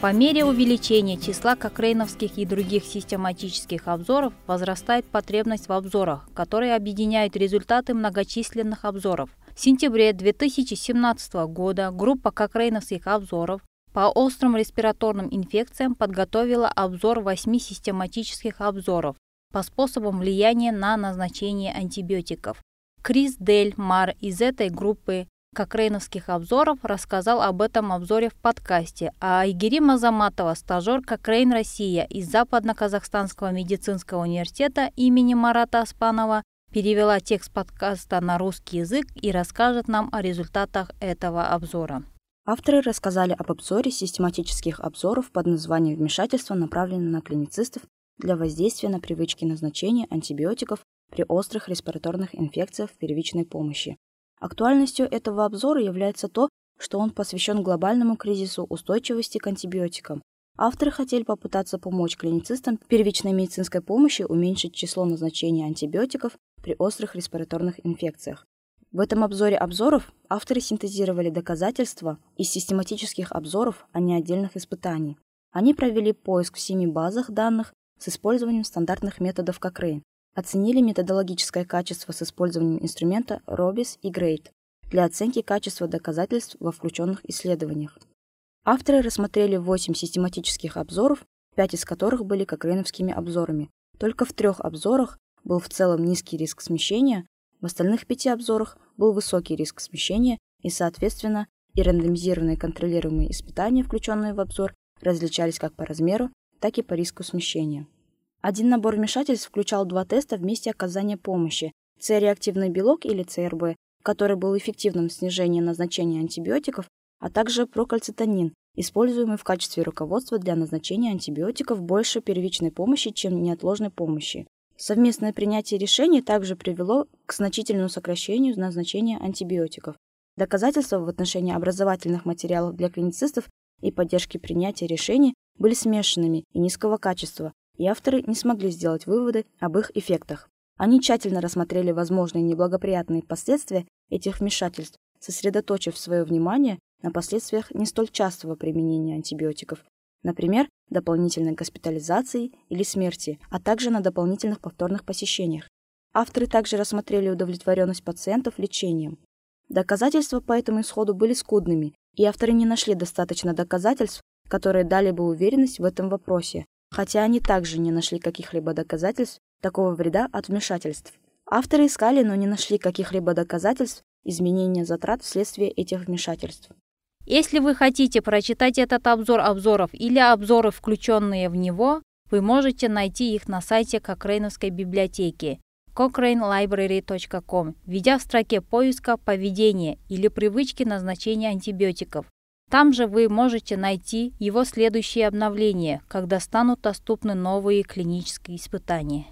По мере увеличения числа кокрейновских и других систематических обзоров возрастает потребность в обзорах, которые объединяют результаты многочисленных обзоров. В сентябре 2017 года группа кокрейновских обзоров по острым респираторным инфекциям подготовила обзор восьми систематических обзоров по способам влияния на назначение антибиотиков. Крис Дель Мар из этой группы кокрейновских обзоров рассказал об этом обзоре в подкасте, а Игири Мазаматова, стажер Кокрейн Россия из Западно-Казахстанского медицинского университета имени Марата Аспанова, перевела текст подкаста на русский язык и расскажет нам о результатах этого обзора. Авторы рассказали об обзоре систематических обзоров под названием «Вмешательство, направленное на клиницистов для воздействия на привычки назначения антибиотиков при острых респираторных инфекциях в первичной помощи». Актуальностью этого обзора является то, что он посвящен глобальному кризису устойчивости к антибиотикам. Авторы хотели попытаться помочь клиницистам первичной медицинской помощи уменьшить число назначений антибиотиков при острых респираторных инфекциях. В этом обзоре обзоров авторы синтезировали доказательства из систематических обзоров, а не отдельных испытаний. Они провели поиск в семи базах данных с использованием стандартных методов Cochrane, Оценили методологическое качество с использованием инструмента ROBIS и GRADE для оценки качества доказательств во включенных исследованиях. Авторы рассмотрели 8 систематических обзоров, 5 из которых были кокрейновскими обзорами. Только в трех обзорах был в целом низкий риск смещения, в остальных пяти обзорах был высокий риск смещения и, соответственно, и рандомизированные контролируемые испытания, включенные в обзор, различались как по размеру, так и по риску смещения. Один набор вмешательств включал два теста в месте оказания помощи – С-реактивный белок или ЦРБ, который был эффективным в снижении назначения антибиотиков, а также прокальцитонин, используемый в качестве руководства для назначения антибиотиков больше первичной помощи, чем неотложной помощи. Совместное принятие решений также привело к значительному сокращению назначения антибиотиков. Доказательства в отношении образовательных материалов для клиницистов и поддержки принятия решений были смешанными и низкого качества, и авторы не смогли сделать выводы об их эффектах. Они тщательно рассмотрели возможные неблагоприятные последствия этих вмешательств, сосредоточив свое внимание на последствиях не столь частого применения антибиотиков, например, дополнительной госпитализации или смерти, а также на дополнительных повторных посещениях. Авторы также рассмотрели удовлетворенность пациентов лечением. Доказательства по этому исходу были скудными, и авторы не нашли достаточно доказательств, которые дали бы уверенность в этом вопросе, хотя они также не нашли каких-либо доказательств такого вреда от вмешательств. Авторы искали, но не нашли каких-либо доказательств изменения затрат вследствие этих вмешательств. Если вы хотите прочитать этот обзор обзоров или обзоры, включенные в него, вы можете найти их на сайте Кокрейновской библиотеки cochranelibrary.com, введя в строке поиска «Поведение» или «Привычки назначения антибиотиков». Там же вы можете найти его следующие обновления, когда станут доступны новые клинические испытания.